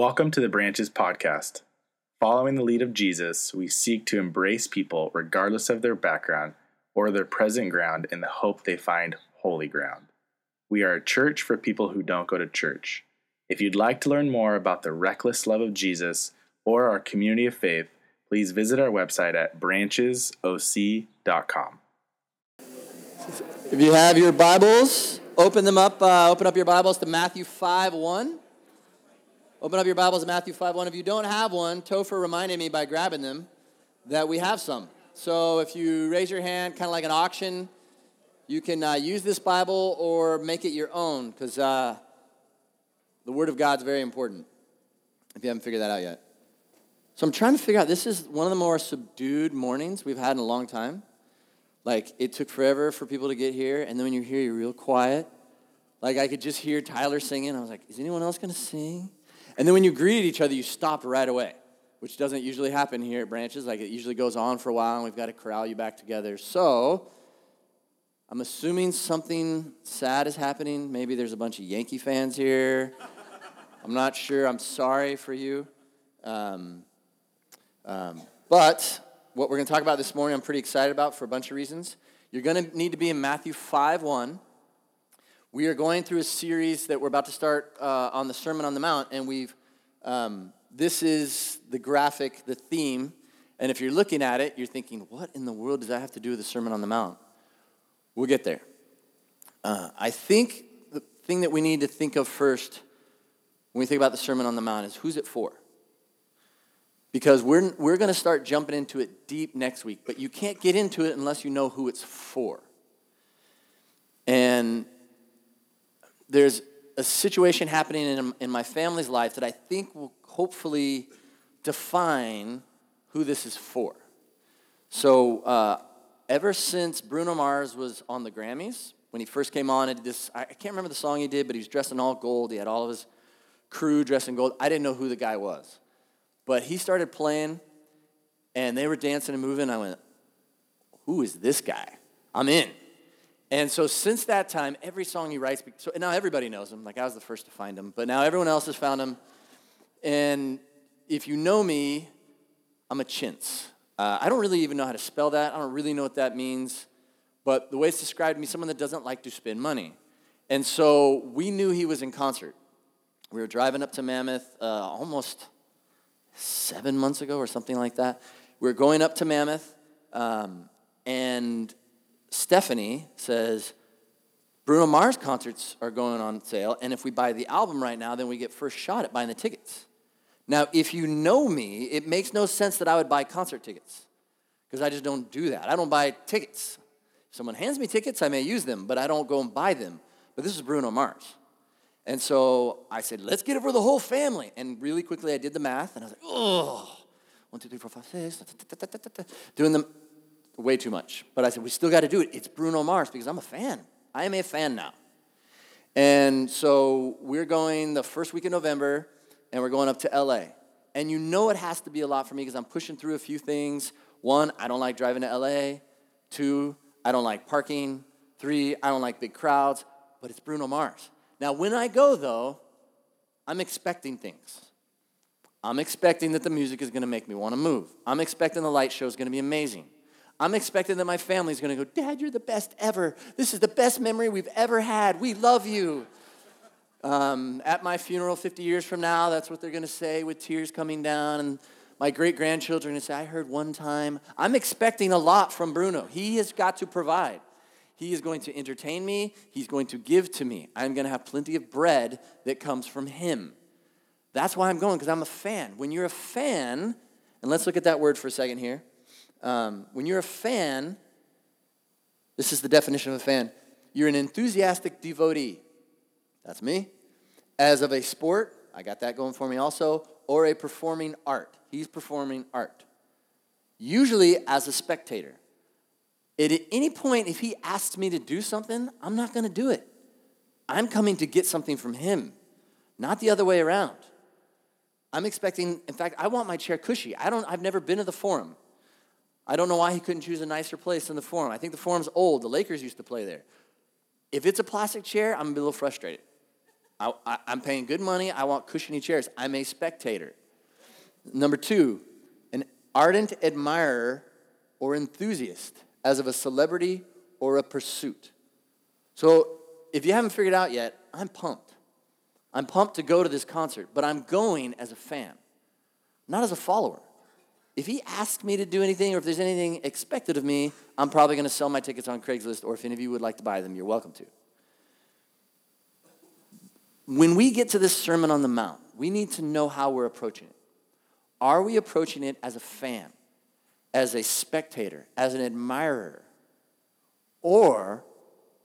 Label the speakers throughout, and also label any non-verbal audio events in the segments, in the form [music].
Speaker 1: Welcome to the Branches Podcast. Following the lead of Jesus, we seek to embrace people regardless of their background or their present ground in the hope they find holy ground. We are a church for people who don't go to church. If you'd like to learn more about the reckless love of Jesus or our community of faith, please visit our website at branchesoc.com.
Speaker 2: If you have your Bibles, open them up. Uh, open up your Bibles to Matthew 5 1. Open up your Bibles Matthew 5 1. If you don't have one, Topher reminded me by grabbing them that we have some. So if you raise your hand, kind of like an auction, you can uh, use this Bible or make it your own because uh, the Word of God is very important if you haven't figured that out yet. So I'm trying to figure out this is one of the more subdued mornings we've had in a long time. Like it took forever for people to get here, and then when you're here, you're real quiet. Like I could just hear Tyler singing. I was like, is anyone else going to sing? And then when you greeted each other, you stopped right away, which doesn't usually happen here at Branches. Like it usually goes on for a while, and we've got to corral you back together. So I'm assuming something sad is happening. Maybe there's a bunch of Yankee fans here. I'm not sure. I'm sorry for you. Um, um, but what we're going to talk about this morning, I'm pretty excited about for a bunch of reasons. You're going to need to be in Matthew 5 1. We are going through a series that we're about to start uh, on the Sermon on the Mount, and we've um, this is the graphic, the theme. And if you're looking at it, you're thinking, what in the world does that have to do with the Sermon on the Mount? We'll get there. Uh, I think the thing that we need to think of first when we think about the Sermon on the Mount is who's it for? Because we're, we're going to start jumping into it deep next week, but you can't get into it unless you know who it's for. And there's a situation happening in, in my family's life that I think will hopefully define who this is for. So, uh, ever since Bruno Mars was on the Grammys, when he first came on, and this, I can't remember the song he did, but he was dressed in all gold. He had all of his crew dressed in gold. I didn't know who the guy was. But he started playing, and they were dancing and moving. I went, Who is this guy? I'm in. And so since that time, every song he writes, so now everybody knows him. Like I was the first to find him, but now everyone else has found him. And if you know me, I'm a chintz. Uh, I don't really even know how to spell that. I don't really know what that means. But the way it's described to me, someone that doesn't like to spend money. And so we knew he was in concert. We were driving up to Mammoth uh, almost seven months ago or something like that. We were going up to Mammoth, um, and Stephanie says, Bruno Mars concerts are going on sale, and if we buy the album right now, then we get first shot at buying the tickets. Now, if you know me, it makes no sense that I would buy concert tickets because I just don't do that. I don't buy tickets. If someone hands me tickets, I may use them, but I don't go and buy them. But this is Bruno Mars. And so I said, let's get it for the whole family. And really quickly, I did the math, and I was like, oh, one, two, three, four, five, six, doing them way too much. But I said, we still got to do it. It's Bruno Mars because I'm a fan. I am a fan now. And so we're going the first week of November, and we're going up to LA. And you know it has to be a lot for me because I'm pushing through a few things. One, I don't like driving to LA. Two, I don't like parking. Three, I don't like big crowds. But it's Bruno Mars. Now, when I go, though, I'm expecting things. I'm expecting that the music is going to make me want to move. I'm expecting the light show is going to be amazing. I'm expecting that my family is going to go, Dad, you're the best ever. This is the best memory we've ever had. We love you. Um, at my funeral 50 years from now, that's what they're to say with tears coming down. And my great grandchildren to say, I heard one time. I'm expecting a lot from Bruno. He has got to provide. He is going to entertain me, He's going to give to me. I'm to have plenty of bread that comes from Him. That's why I'm going, because I'm a fan. When you're a fan, and let's look at that word for a second here. Um, when you're a fan, this is the definition of a fan you're an enthusiastic devotee. That's me. As of a sport, I got that going for me also, or a performing art. He's performing art. Usually as a spectator. At any point, if he asks me to do something, I'm not going to do it. I'm coming to get something from him, not the other way around. I'm expecting, in fact, I want my chair cushy. I don't, I've never been to the forum. I don't know why he couldn't choose a nicer place than the forum. I think the forum's old. The Lakers used to play there. If it's a plastic chair, I'm gonna be a little frustrated. I, I, I'm paying good money. I want cushiony chairs. I'm a spectator. Number two, an ardent admirer or enthusiast as of a celebrity or a pursuit. So if you haven't figured out yet, I'm pumped. I'm pumped to go to this concert, but I'm going as a fan, not as a follower. If he asks me to do anything or if there's anything expected of me, I'm probably going to sell my tickets on Craigslist, or if any of you would like to buy them, you're welcome to. When we get to this Sermon on the Mount, we need to know how we're approaching it. Are we approaching it as a fan, as a spectator, as an admirer? Or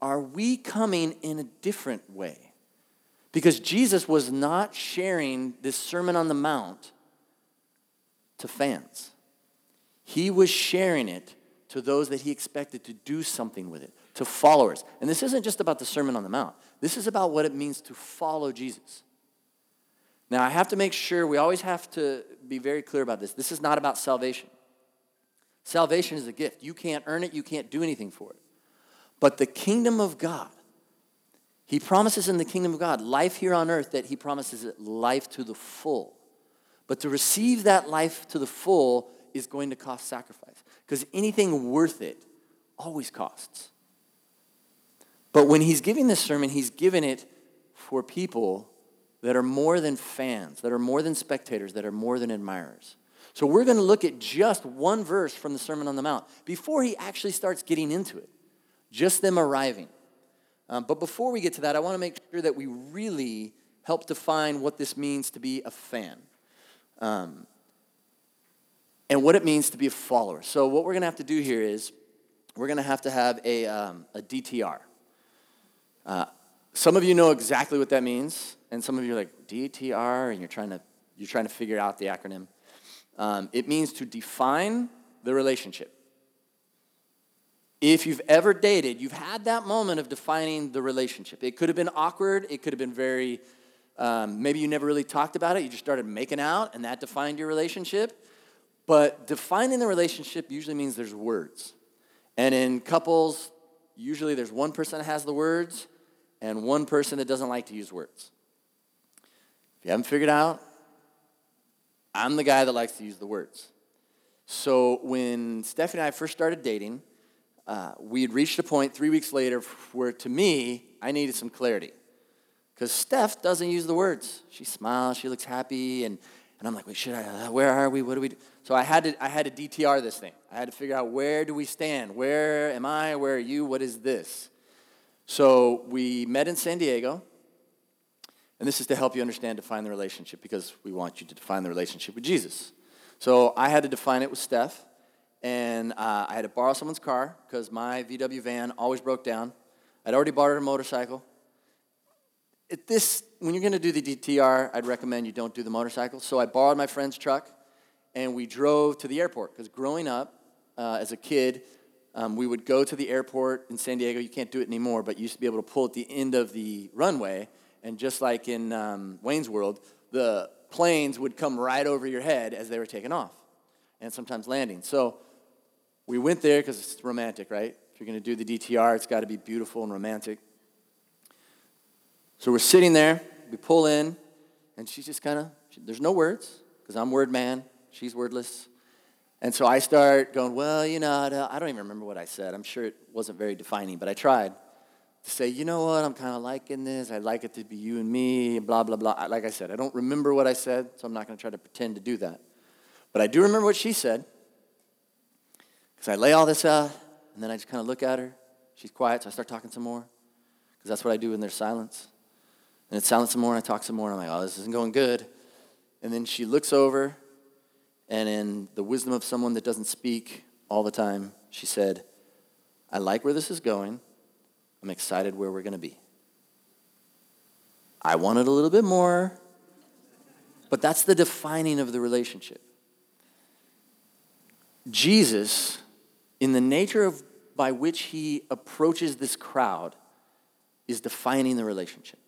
Speaker 2: are we coming in a different way? Because Jesus was not sharing this Sermon on the Mount to fans, he was sharing it to those that he expected to do something with it, to followers. And this isn't just about the Sermon on the Mount, this is about what it means to follow Jesus. Now, I have to make sure we always have to be very clear about this. This is not about salvation. Salvation is a gift. You can't earn it, you can't do anything for it. But the kingdom of God, he promises in the kingdom of God life here on earth that he promises it life to the full. But to receive that life to the full is going to cost sacrifice because anything worth it always costs. But when he's giving this sermon, he's given it for people that are more than fans, that are more than spectators, that are more than admirers. So we're going to look at just one verse from the Sermon on the Mount before he actually starts getting into it just them arriving. Um, but before we get to that, I want to make sure that we really help define what this means to be a fan um, and what it means to be a follower. So, what we're going to have to do here is we're going to have to have a, um, a DTR. Uh, some of you know exactly what that means, and some of you are like, DTR, and you're trying to, you're trying to figure out the acronym. Um, it means to define the relationship. If you've ever dated, you've had that moment of defining the relationship. It could have been awkward, it could have been very, um, maybe you never really talked about it, you just started making out, and that defined your relationship. But defining the relationship usually means there's words. And in couples, usually there's one person that has the words and one person that doesn't like to use words. If you haven't figured out, I'm the guy that likes to use the words. So when Stephanie and I first started dating, uh, we had reached a point three weeks later where to me, I needed some clarity. Because Steph doesn't use the words. She smiles, she looks happy, and, and I'm like, wait, should I, uh, where are we, what do we do? So I had, to, I had to DTR this thing. I had to figure out where do we stand? Where am I? Where are you? What is this? So we met in San Diego, and this is to help you understand define the relationship because we want you to define the relationship with Jesus. So I had to define it with Steph and uh, I had to borrow someone's car because my VW van always broke down. I'd already borrowed a motorcycle. At this, when you're going to do the DTR, I'd recommend you don't do the motorcycle. So I borrowed my friend's truck, and we drove to the airport. Because growing up uh, as a kid, um, we would go to the airport in San Diego. You can't do it anymore, but you used to be able to pull at the end of the runway, and just like in um, Wayne's World, the planes would come right over your head as they were taking off, and sometimes landing. So we went there because it's romantic, right? If you're going to do the DTR, it's got to be beautiful and romantic. So we're sitting there, we pull in, and she's just kind of, there's no words, because I'm word man, she's wordless. And so I start going, well, you know, I don't even remember what I said. I'm sure it wasn't very defining, but I tried to say, you know what, I'm kind of liking this. I'd like it to be you and me, blah, blah, blah. Like I said, I don't remember what I said, so I'm not going to try to pretend to do that. But I do remember what she said. Because I lay all this out, and then I just kind of look at her. She's quiet, so I start talking some more. Because that's what I do when there's silence. And it's silent some more, and I talk some more, and I'm like, oh, this isn't going good. And then she looks over, and in the wisdom of someone that doesn't speak all the time, she said, I like where this is going. I'm excited where we're going to be. I wanted a little bit more, but that's the defining of the relationship. Jesus in the nature of by which he approaches this crowd is defining the relationship.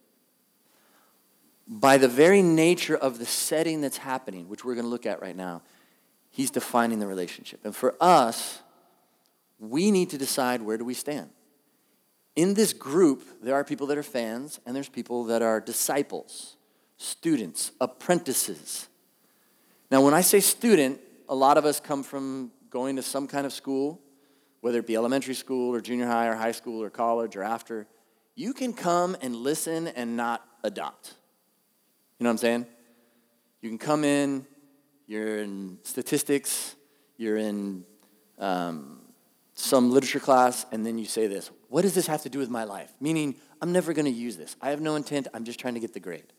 Speaker 2: By the very nature of the setting that's happening, which we're going to look at right now, he's defining the relationship. And for us, we need to decide where do we stand. in this group, there are people that are fans, and there's people that are disciples, students, apprentices. Now, when I say student, a lot of us come from going to some kind of school, whether it be elementary school or junior high or high school or college or after. You can come and listen and not adopt. You know what I'm saying? You can come in, you're in statistics, you're in um, some literature class, and then you say this What does this have to do with my life? Meaning, I'm never going to use this. I have no intent, I'm just trying to get the grade.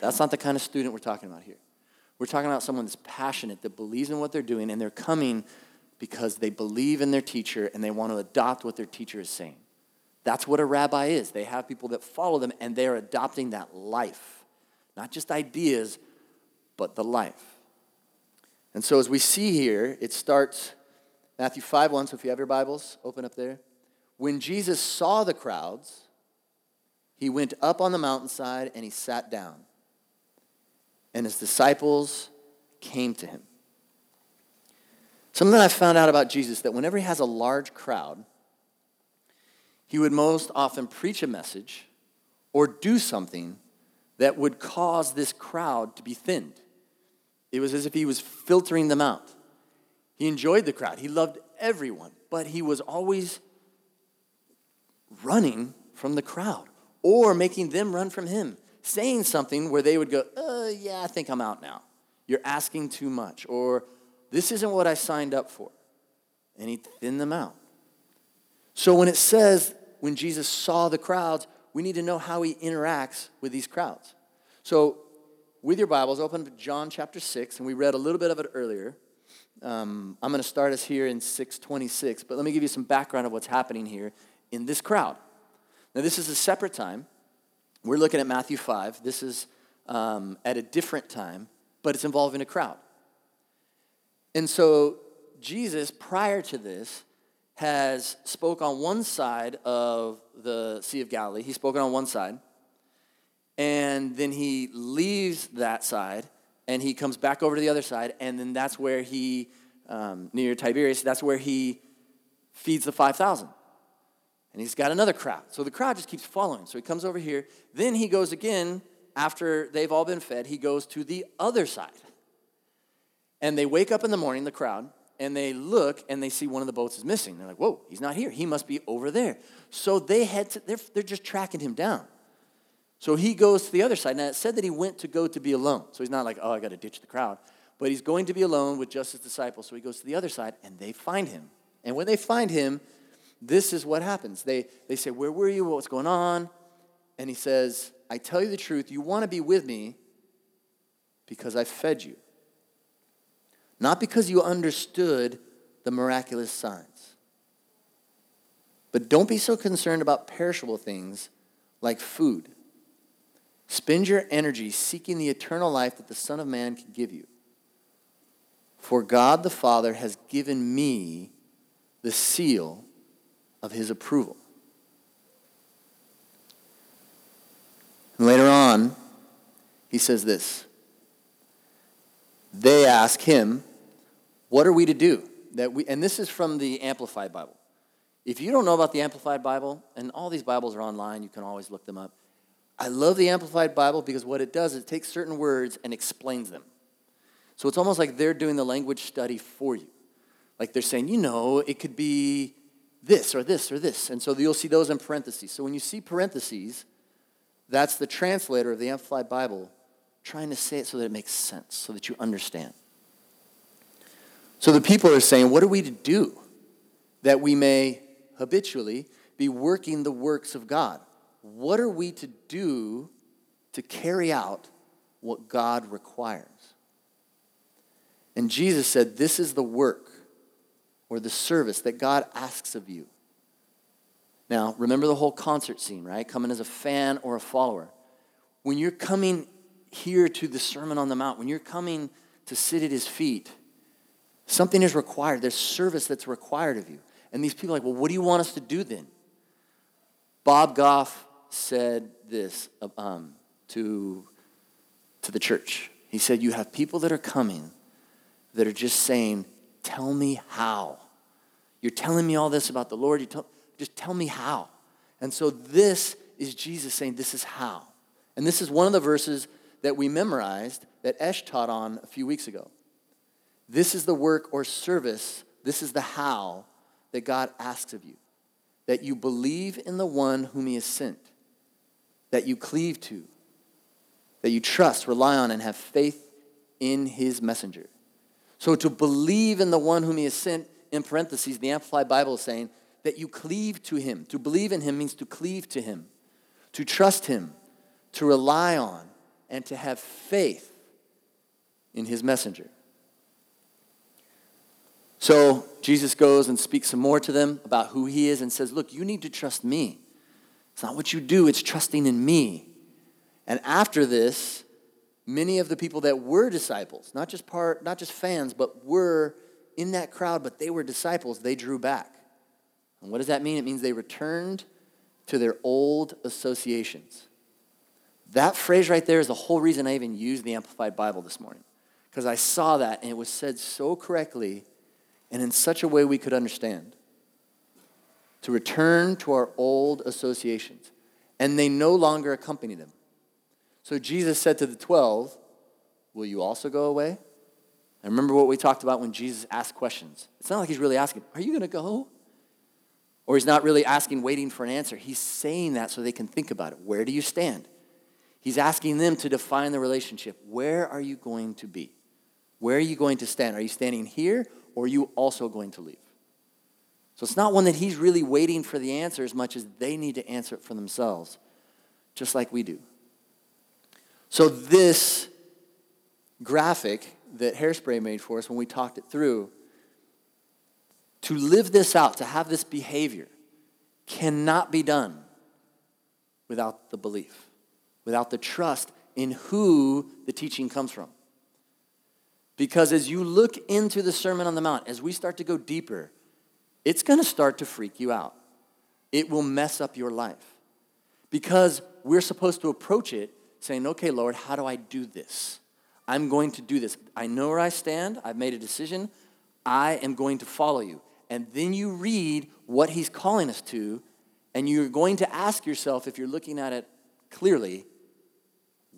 Speaker 2: That's not the kind of student we're talking about here. We're talking about someone that's passionate, that believes in what they're doing, and they're coming because they believe in their teacher and they want to adopt what their teacher is saying. That's what a rabbi is. They have people that follow them, and they're adopting that life. Not just ideas, but the life. And so, as we see here, it starts Matthew 5 1. So, if you have your Bibles, open up there. When Jesus saw the crowds, he went up on the mountainside and he sat down and his disciples came to him. Something that I found out about Jesus that whenever he has a large crowd, he would most often preach a message or do something that would cause this crowd to be thinned. It was as if he was filtering them out. He enjoyed the crowd, he loved everyone, but he was always running from the crowd or making them run from him saying something where they would go, uh, yeah, I think I'm out now. You're asking too much. Or this isn't what I signed up for. And he thinned them out. So when it says, when Jesus saw the crowds, we need to know how he interacts with these crowds. So with your Bibles, open to John chapter 6, and we read a little bit of it earlier. Um, I'm going to start us here in 626, but let me give you some background of what's happening here in this crowd. Now, this is a separate time. We're looking at Matthew 5. This is um, at a different time, but it's involving a crowd. And so Jesus, prior to this, has spoke on one side of the Sea of Galilee. He's spoken on one side. And then he leaves that side and he comes back over to the other side. And then that's where he, um, near Tiberias, that's where he feeds the 5,000 and he's got another crowd. So the crowd just keeps following. So he comes over here. Then he goes again, after they've all been fed, he goes to the other side. And they wake up in the morning, the crowd, and they look and they see one of the boats is missing. They're like, whoa, he's not here. He must be over there. So they head to, they're, they're just tracking him down. So he goes to the other side. Now it said that he went to go to be alone. So he's not like, oh, I got to ditch the crowd. But he's going to be alone with just his disciples. So he goes to the other side and they find him. And when they find him, this is what happens. They, they say, Where were you? What's going on? And he says, I tell you the truth, you want to be with me because I fed you. Not because you understood the miraculous signs. But don't be so concerned about perishable things like food. Spend your energy seeking the eternal life that the Son of Man can give you. For God the Father has given me the seal of his approval. And later on, he says this. They ask him, What are we to do? That we, and this is from the Amplified Bible. If you don't know about the Amplified Bible, and all these Bibles are online, you can always look them up. I love the Amplified Bible because what it does is it takes certain words and explains them. So it's almost like they're doing the language study for you. Like they're saying, you know, it could be this or this or this. And so you'll see those in parentheses. So when you see parentheses, that's the translator of the Amplified Bible trying to say it so that it makes sense, so that you understand. So the people are saying, What are we to do that we may habitually be working the works of God? What are we to do to carry out what God requires? And Jesus said, This is the work or the service that God asks of you. Now, remember the whole concert scene, right? Coming as a fan or a follower. When you're coming here to the Sermon on the Mount, when you're coming to sit at his feet, something is required. There's service that's required of you. And these people are like, well, what do you want us to do then? Bob Goff said this um, to, to the church. He said, You have people that are coming that are just saying, Tell me how. You're telling me all this about the Lord. You tell, just tell me how. And so this is Jesus saying, This is how. And this is one of the verses that we memorized that Esh taught on a few weeks ago. This is the work or service, this is the how that God asks of you that you believe in the one whom he has sent, that you cleave to, that you trust, rely on, and have faith in his messenger. So to believe in the one whom he has sent, in parentheses, the Amplified Bible is saying that you cleave to him. To believe in him means to cleave to him, to trust him, to rely on, and to have faith in his messenger. So Jesus goes and speaks some more to them about who he is and says, Look, you need to trust me. It's not what you do, it's trusting in me. And after this, many of the people that were disciples, not just part, not just fans, but were in that crowd, but they were disciples, they drew back. And what does that mean? It means they returned to their old associations. That phrase right there is the whole reason I even used the Amplified Bible this morning. Because I saw that and it was said so correctly and in such a way we could understand. To return to our old associations. And they no longer accompany them. So Jesus said to the 12, Will you also go away? I remember what we talked about when Jesus asked questions. It's not like he's really asking, Are you going to go? Or he's not really asking, waiting for an answer. He's saying that so they can think about it. Where do you stand? He's asking them to define the relationship. Where are you going to be? Where are you going to stand? Are you standing here or are you also going to leave? So it's not one that he's really waiting for the answer as much as they need to answer it for themselves, just like we do. So this graphic that Hairspray made for us when we talked it through, to live this out, to have this behavior, cannot be done without the belief, without the trust in who the teaching comes from. Because as you look into the Sermon on the Mount, as we start to go deeper, it's going to start to freak you out. It will mess up your life. Because we're supposed to approach it saying, okay, Lord, how do I do this? I'm going to do this. I know where I stand. I've made a decision. I am going to follow you. And then you read what he's calling us to, and you're going to ask yourself, if you're looking at it clearly,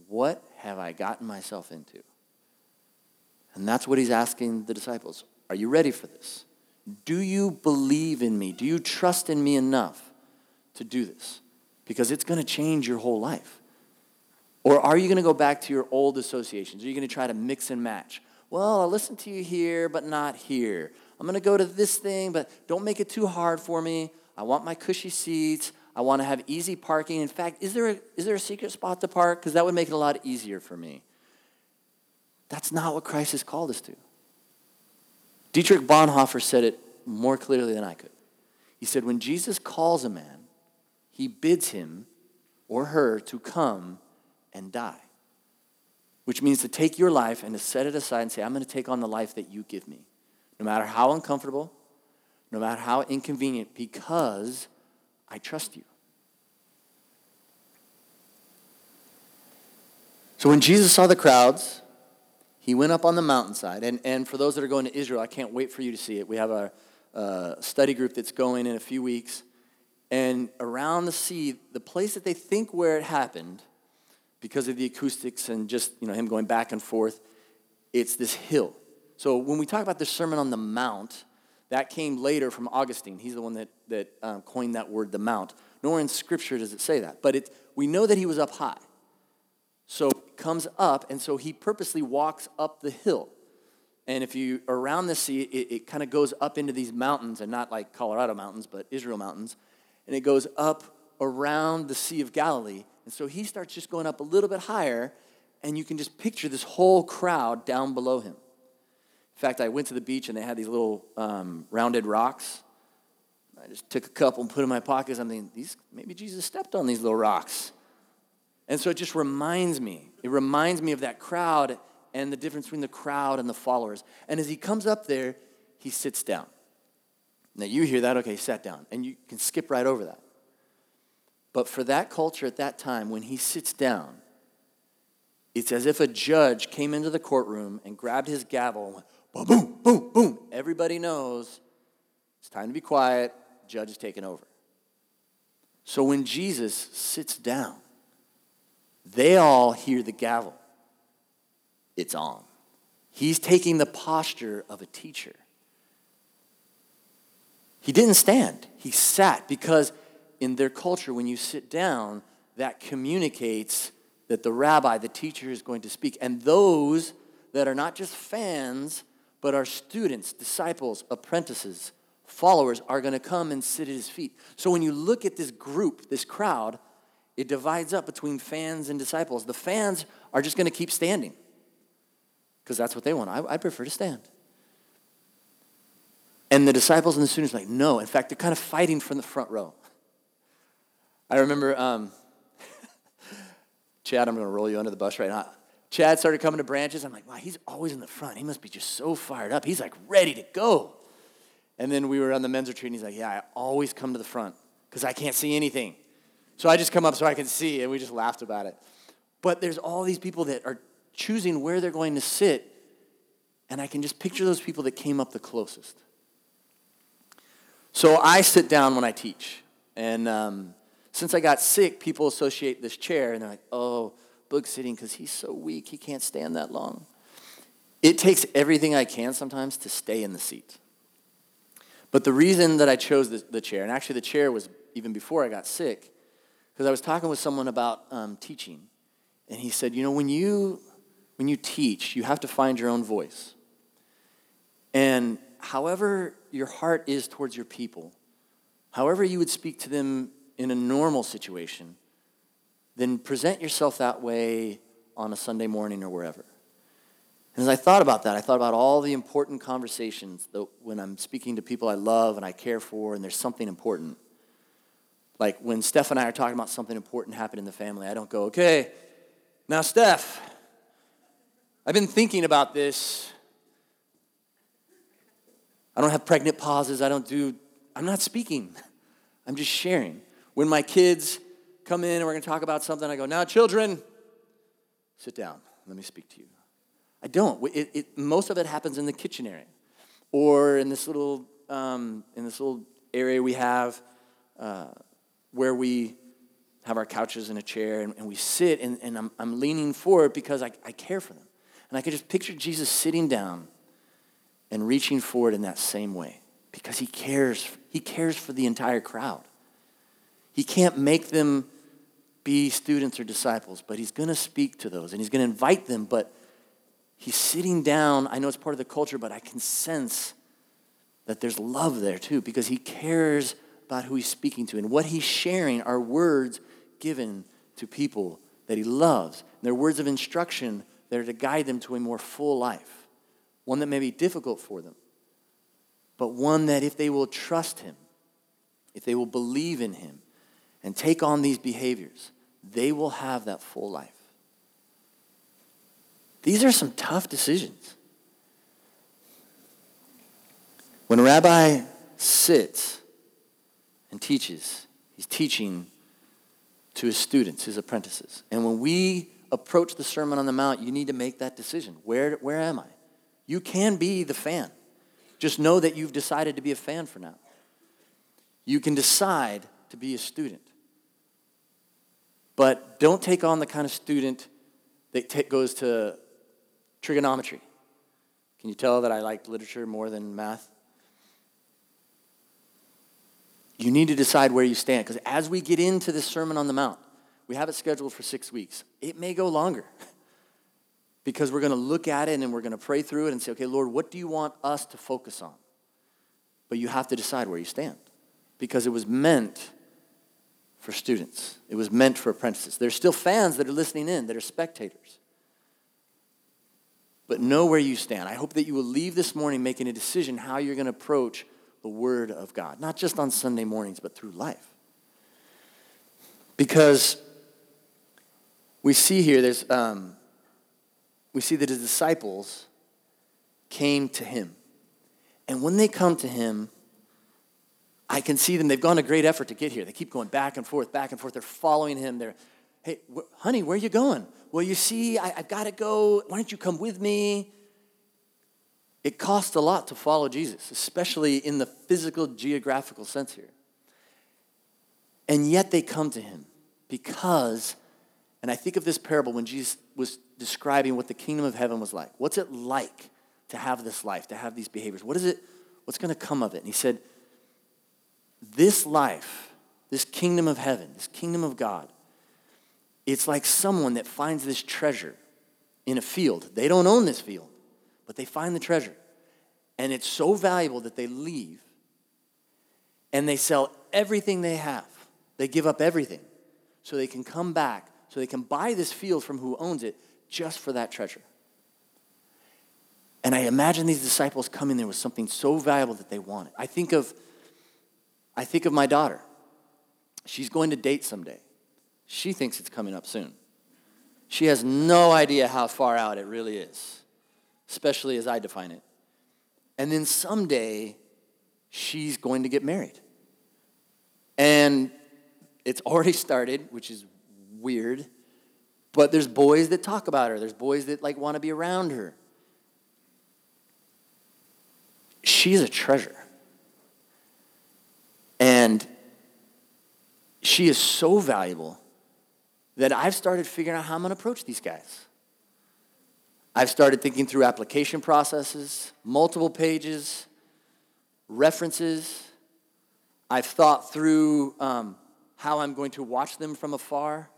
Speaker 2: what have I gotten myself into? And that's what he's asking the disciples. Are you ready for this? Do you believe in me? Do you trust in me enough to do this? Because it's going to change your whole life. Or are you going to go back to your old associations? Are you going to try to mix and match? Well, I'll listen to you here, but not here. I'm going to go to this thing, but don't make it too hard for me. I want my cushy seats. I want to have easy parking. In fact, is there a, is there a secret spot to park? Because that would make it a lot easier for me. That's not what Christ has called us to. Dietrich Bonhoeffer said it more clearly than I could. He said, When Jesus calls a man, he bids him or her to come and die, which means to take your life and to set it aside and say, I'm going to take on the life that you give me, no matter how uncomfortable, no matter how inconvenient, because I trust you. So when Jesus saw the crowds, he went up on the mountainside. And, and for those that are going to Israel, I can't wait for you to see it. We have a, a study group that's going in a few weeks. And around the sea, the place that they think where it happened, because of the acoustics and just you know him going back and forth, it's this hill. So when we talk about the Sermon on the Mount, that came later from Augustine. He's the one that, that um, coined that word, the Mount. Nowhere in Scripture does it say that. But it, we know that he was up high. So comes up, and so he purposely walks up the hill. And if you around the sea, it, it kind of goes up into these mountains, and not like Colorado mountains, but Israel mountains. And it goes up around the Sea of Galilee. And so he starts just going up a little bit higher, and you can just picture this whole crowd down below him. In fact, I went to the beach and they had these little um, rounded rocks. I just took a couple and put in my pockets. I'm thinking, these maybe Jesus stepped on these little rocks. And so it just reminds me, it reminds me of that crowd and the difference between the crowd and the followers. And as he comes up there, he sits down. Now you hear that, okay, he sat down, and you can skip right over that. But for that culture at that time, when he sits down, it's as if a judge came into the courtroom and grabbed his gavel and went, boom, boom, boom, boom. Everybody knows it's time to be quiet, judge is taking over. So when Jesus sits down, they all hear the gavel. It's on. He's taking the posture of a teacher. He didn't stand, he sat because in their culture, when you sit down, that communicates that the rabbi, the teacher, is going to speak. And those that are not just fans, but are students, disciples, apprentices, followers, are going to come and sit at his feet. So when you look at this group, this crowd, it divides up between fans and disciples. The fans are just going to keep standing because that's what they want. I, I, prefer to stand. And the disciples and the students are like, no. In fact, they're kind of fighting from the front row. I remember, um, [laughs] Chad, I'm going to roll you under the bus right now. Chad started coming to branches. I'm like, wow, he's always in the front. He must be just so fired up. He's like ready to go. And then we were on the men's retreat, and he's like, yeah, I always come to the front because I can't see anything. So I just come up so I can see, and we just laughed about it. But there's all these people that are choosing where they're going to sit, and I can just picture those people that came up the closest. So I sit down when I teach, and um, since I got sick, people associate this chair, and they're like, oh, book sitting because he's so weak, he can't stand that long. It takes everything I can sometimes to stay in the seat. But the reason that I chose the, the chair, and actually the chair was even before I got sick, because I was talking with someone about um, teaching, and he said, you know, when you when you teach, you have to find your own voice. And however your heart is towards your people, however you would speak to them in a normal situation, then present yourself that way on a Sunday morning or wherever. And as I thought about that, I thought about all the important conversations that when I'm speaking to people I love and I care for, and there's something important. Like when Steph and I are talking about something important happened in the family, I don't go, okay, now, Steph, I've been thinking about this. I don't have pregnant pauses. I don't do, I'm not speaking. [laughs] I'm just sharing. When my kids come in and we're going to talk about something, I go, now, children, sit down. Let me speak to you. I don't. It, it, most of it happens in the kitchen area or in this little, um, in this little area we have uh, where we have our couches and a chair and, and we sit and, and I'm, I'm leaning forward because I, I care for them. And I can just picture Jesus sitting down and reaching forward in that same way because he cares. He cares for the entire crowd. He can't make them be students or disciples, but he's going to speak to those and he's going to invite them, but he's sitting down. I know it's part of the culture, but I can sense that there's love there too because he cares about who he's speaking to. And what he's sharing are words given to people that he loves. And they're words of instruction that are to guide them to a more full life, one that may be difficult for them, but one that if they will trust him, if they will believe in him, and take on these behaviors, they will have that full life. These are some tough decisions. When a rabbi sits and teaches, he's teaching to his students, his apprentices. And when we approach the Sermon on the Mount, you need to make that decision. Where, where am I? You can be the fan. Just know that you've decided to be a fan for now. You can decide to be a student. But don't take on the kind of student that t- goes to trigonometry. Can you tell that I like literature more than math? You need to decide where you stand because as we get into this Sermon on the Mount, we have it scheduled for six weeks. It may go longer [laughs] because we're going to look at it and we're going to pray through it and say, okay, Lord, what do you want us to focus on? But you have to decide where you stand because it was meant for students, it was meant for apprentices. There's still fans that are listening in, that are spectators but know where you stand. I hope that you will leave this morning making a decision how you're going to approach the Word of God, not just on Sunday mornings, but through life. Because we see here, there's, um, we see that his disciples came to him. And when they come to him, I can see them. They've gone a great effort to get here. They keep going back and forth, back and forth. They're following him. They're, hey, wh- honey, where are you going? Well, you see, I, I've got to go. Why don't you come with me? It costs a lot to follow Jesus, especially in the physical, geographical sense here. And yet they come to him because, and I think of this parable when Jesus was describing what the kingdom of heaven was like. What's it like to have this life, to have these behaviors? What is it, what's going to come of it? And he said, This life, this kingdom of heaven, this kingdom of God, it's like someone that finds this treasure in a field. They don't own this field, but they find the treasure. And it's so valuable that they leave and they sell everything they have. They give up everything so they can come back, so they can buy this field from who owns it just for that treasure. And I imagine these disciples coming there with something so valuable that they want it. I think of, I think of my daughter. She's going to date someday. She thinks it's coming up soon. She has no idea how far out it really is, especially as I define it. And then someday, she's going to get married. And it's already started, which is weird. But there's boys that talk about her. There's boys that like want to be around her. She's a treasure. And she is so valuable that I've started figuring out how I'm going to approach these guys. I've started thinking through application processes, multiple pages, references. I've thought through um, how I'm going to watch them from afar.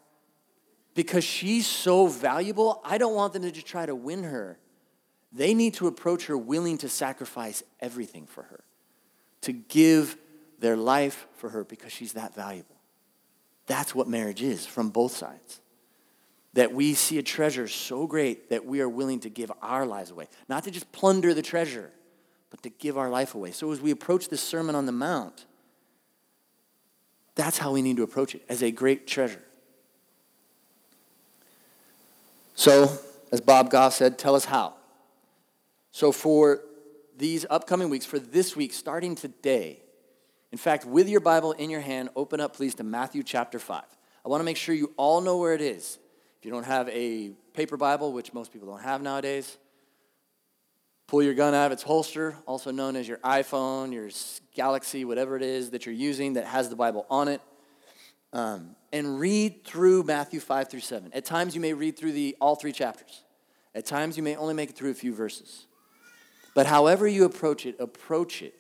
Speaker 2: Because she's so valuable, I don't want them to just try to win her. They need to approach her willing to sacrifice everything for her, to give their life for her because she's that valuable. That's what marriage is from both sides. That we see a treasure so great that we are willing to give our lives away. Not to just plunder the treasure, but to give our life away. So as we approach this Sermon on the Mount, that's how we need to approach it as a great treasure. So, as Bob Goff said, tell us how. So, for these upcoming weeks, for this week, starting today, in fact, with your Bible in your hand, open up, please, to Matthew chapter 5. I want to make sure you all know where it is. If you don't have a paper Bible, which most people don't have nowadays, pull your gun out of its holster, also known as your iPhone, your Galaxy, whatever it is that you're using that has the Bible on it, um, and read through Matthew 5 through 7. At times, you may read through the, all three chapters. At times, you may only make it through a few verses. But however you approach it, approach it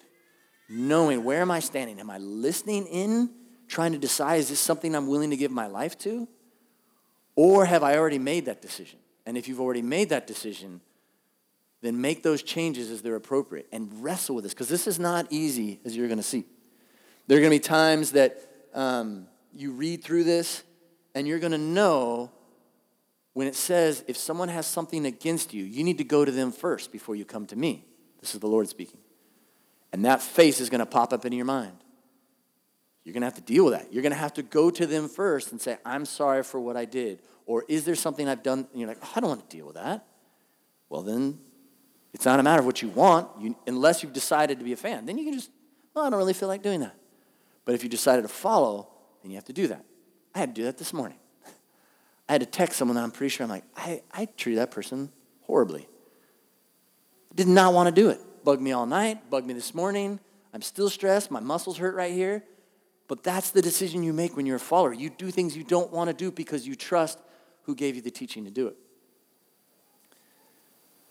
Speaker 2: knowing where am I standing? Am I listening in, trying to decide is this something I'm willing to give my life to? Or have I already made that decision? And if you've already made that decision, then make those changes as they're appropriate and wrestle with this because this is not easy as you're going to see. There are going to be times that um, you read through this and you're going to know when it says if someone has something against you, you need to go to them first before you come to me. This is the Lord speaking. And that face is going to pop up into your mind. You're going to have to deal with that. You're going to have to go to them first and say, I'm sorry for what I did. Or is there something I've done? And you're like, oh, I don't want to deal with that. Well, then it's not a matter of what you want, you, unless you've decided to be a fan. Then you can just, well, I don't really feel like doing that. But if you decided to follow, then you have to do that. I had to do that this morning. [laughs] I had to text someone that I'm pretty sure I'm like, I, I treated that person horribly. Did not want to do it bugged me all night, bugged me this morning. I'm still stressed. My muscles hurt right here. But that's the decision you make when you're a follower. You do things you don't want to do because you trust who gave you the teaching to do it.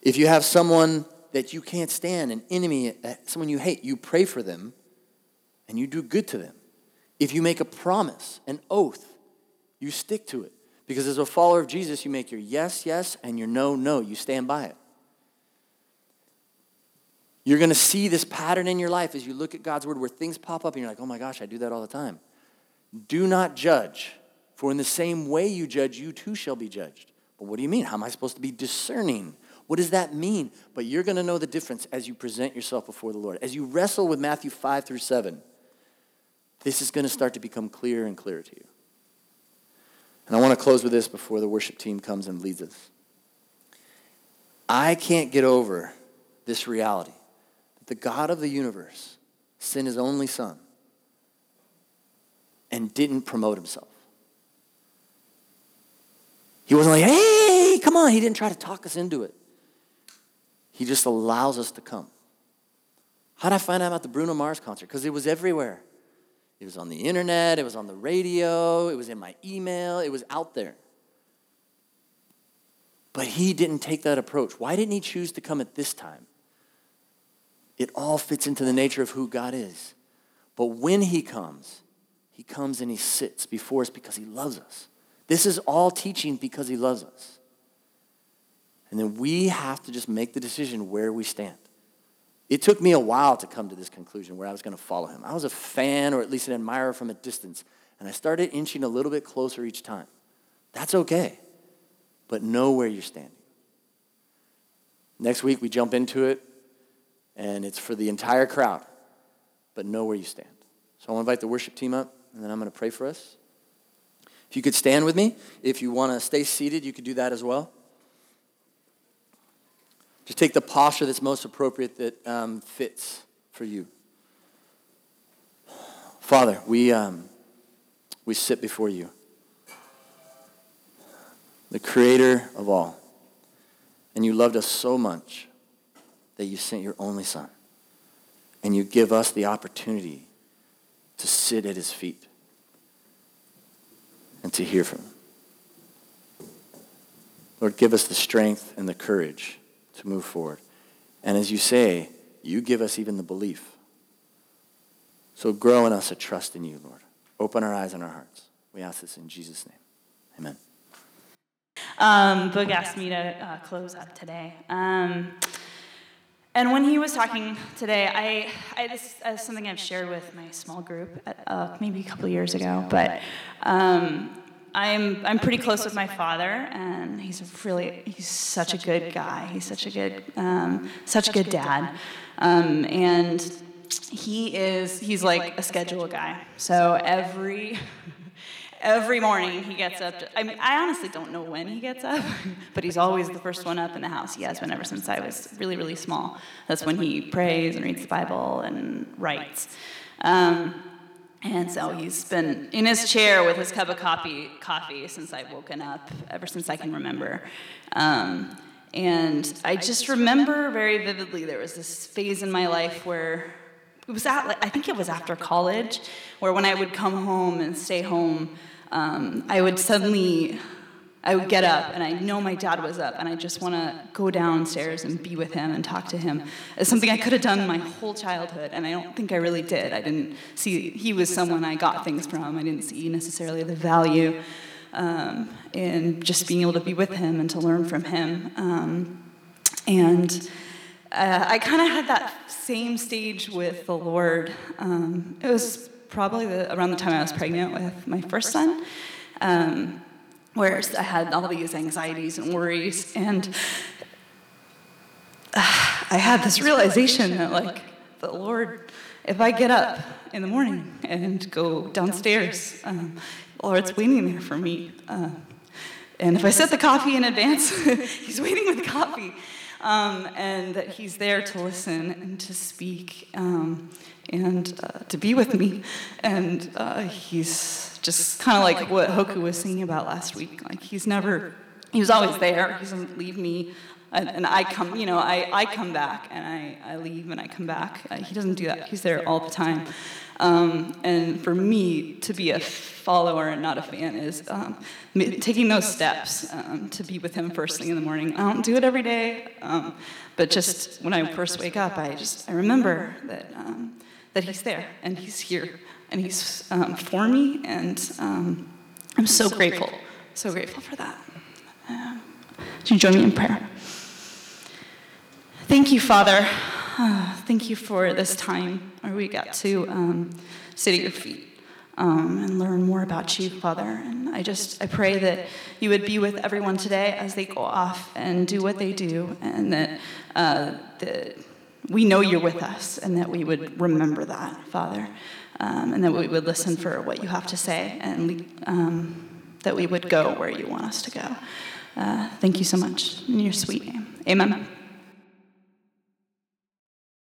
Speaker 2: If you have someone that you can't stand, an enemy, uh, someone you hate, you pray for them and you do good to them. If you make a promise, an oath, you stick to it. Because as a follower of Jesus, you make your yes, yes, and your no, no. You stand by it. You're going to see this pattern in your life as you look at God's word where things pop up and you're like, oh my gosh, I do that all the time. Do not judge, for in the same way you judge, you too shall be judged. But what do you mean? How am I supposed to be discerning? What does that mean? But you're going to know the difference as you present yourself before the Lord. As you wrestle with Matthew 5 through 7, this is going to start to become clearer and clearer to you. And I want to close with this before the worship team comes and leads us. I can't get over this reality the God of the universe sent his only son and didn't promote himself. He wasn't like, hey, come on. He didn't try to talk us into it. He just allows us to come. How did I find out about the Bruno Mars concert? Because it was everywhere. It was on the internet, it was on the radio, it was in my email, it was out there. But he didn't take that approach. Why didn't he choose to come at this time? It all fits into the nature of who God is. But when he comes, he comes and he sits before us because he loves us. This is all teaching because he loves us. And then we have to just make the decision where we stand. It took me a while to come to this conclusion where I was going to follow him. I was a fan or at least an admirer from a distance, and I started inching a little bit closer each time. That's okay, but know where you're standing. Next week, we jump into it, and it's for the entire crowd, but know where you stand. So I want to invite the worship team up, and then I'm going to pray for us. If you could stand with me, if you want to stay seated, you could do that as well. Just take the posture that's most appropriate that um, fits for you. Father, we, um, we sit before you, the creator of all. And you loved us so much that you sent your only son. And you give us the opportunity to sit at his feet and to hear from him. Lord, give us the strength and the courage to move forward. And as you say, you give us even the belief. So grow in us a trust in you, Lord. Open our eyes and our hearts. We ask this in Jesus' name. Amen.
Speaker 3: Um, asked me to uh, close up today. Um, and when he was talking today, I, I this is something I've shared with my small group uh, maybe a couple years ago, but um, I'm I'm pretty close with my father, and he's really he's such a good guy. He's such a good um, such a good dad, um, and he is he's like a schedule guy. So every every morning he gets up. To, I mean, I honestly don't know when he gets up, [laughs] [laughs] but he's always the first one up in the house. He has been ever since I was really really small. That's when he prays and reads the Bible and writes. Um, and so he's been in his chair with his cup of coffee, coffee since I've woken up, ever since I can remember. Um, and I just remember very vividly there was this phase in my life where it was at, I think it was after college, where when I would come home and stay home, um, I would suddenly I would get up and I know my dad was up and I just want to go downstairs and be with him and talk to him. It's something I could have done my whole childhood and I don't think I really did. I didn't see, he was someone I got things from. I didn't see necessarily the value um, in just being able to be with him and to learn from him. Um, and uh, I kind of had that same stage with the Lord. Um, it was probably the, around the time I was pregnant with my first son. Um, where I had all these anxieties and worries, and I had this realization that, like, the Lord, if I get up in the morning and go downstairs, um, the Lord's waiting there for me. Uh, and if I set the coffee in advance, [laughs] He's waiting with coffee. Um, and that He's there to listen and to speak um, and uh, to be with me. And uh, He's just kind of like what Hoku was singing about last week. Like he's never, he was always there. He doesn't leave me. And, and I come, you know, I, I come back and I, I leave and I come back. Uh, he doesn't do that. He's there all the time. Um, and for me to be a follower and not a fan is um, taking those steps um, to be with him first thing in the morning. I don't do it every day, um, but just when I first wake up, I just I remember that um, that he's there and he's here and He's um, for me, and um, I'm so, grateful, so grateful for that. You join me in prayer? Thank you, Father. Uh, thank you for this time where we got to um, sit at your feet. Um, and learn more about you, Father. And I just I pray that you would be with everyone today as they go off and do what they do, and that uh, that we know you're with us, and that we would remember that, Father um, and that we would listen for what you have to say, and um, that we would go where you want us to go. Uh, thank you so much in your sweet name. Amen.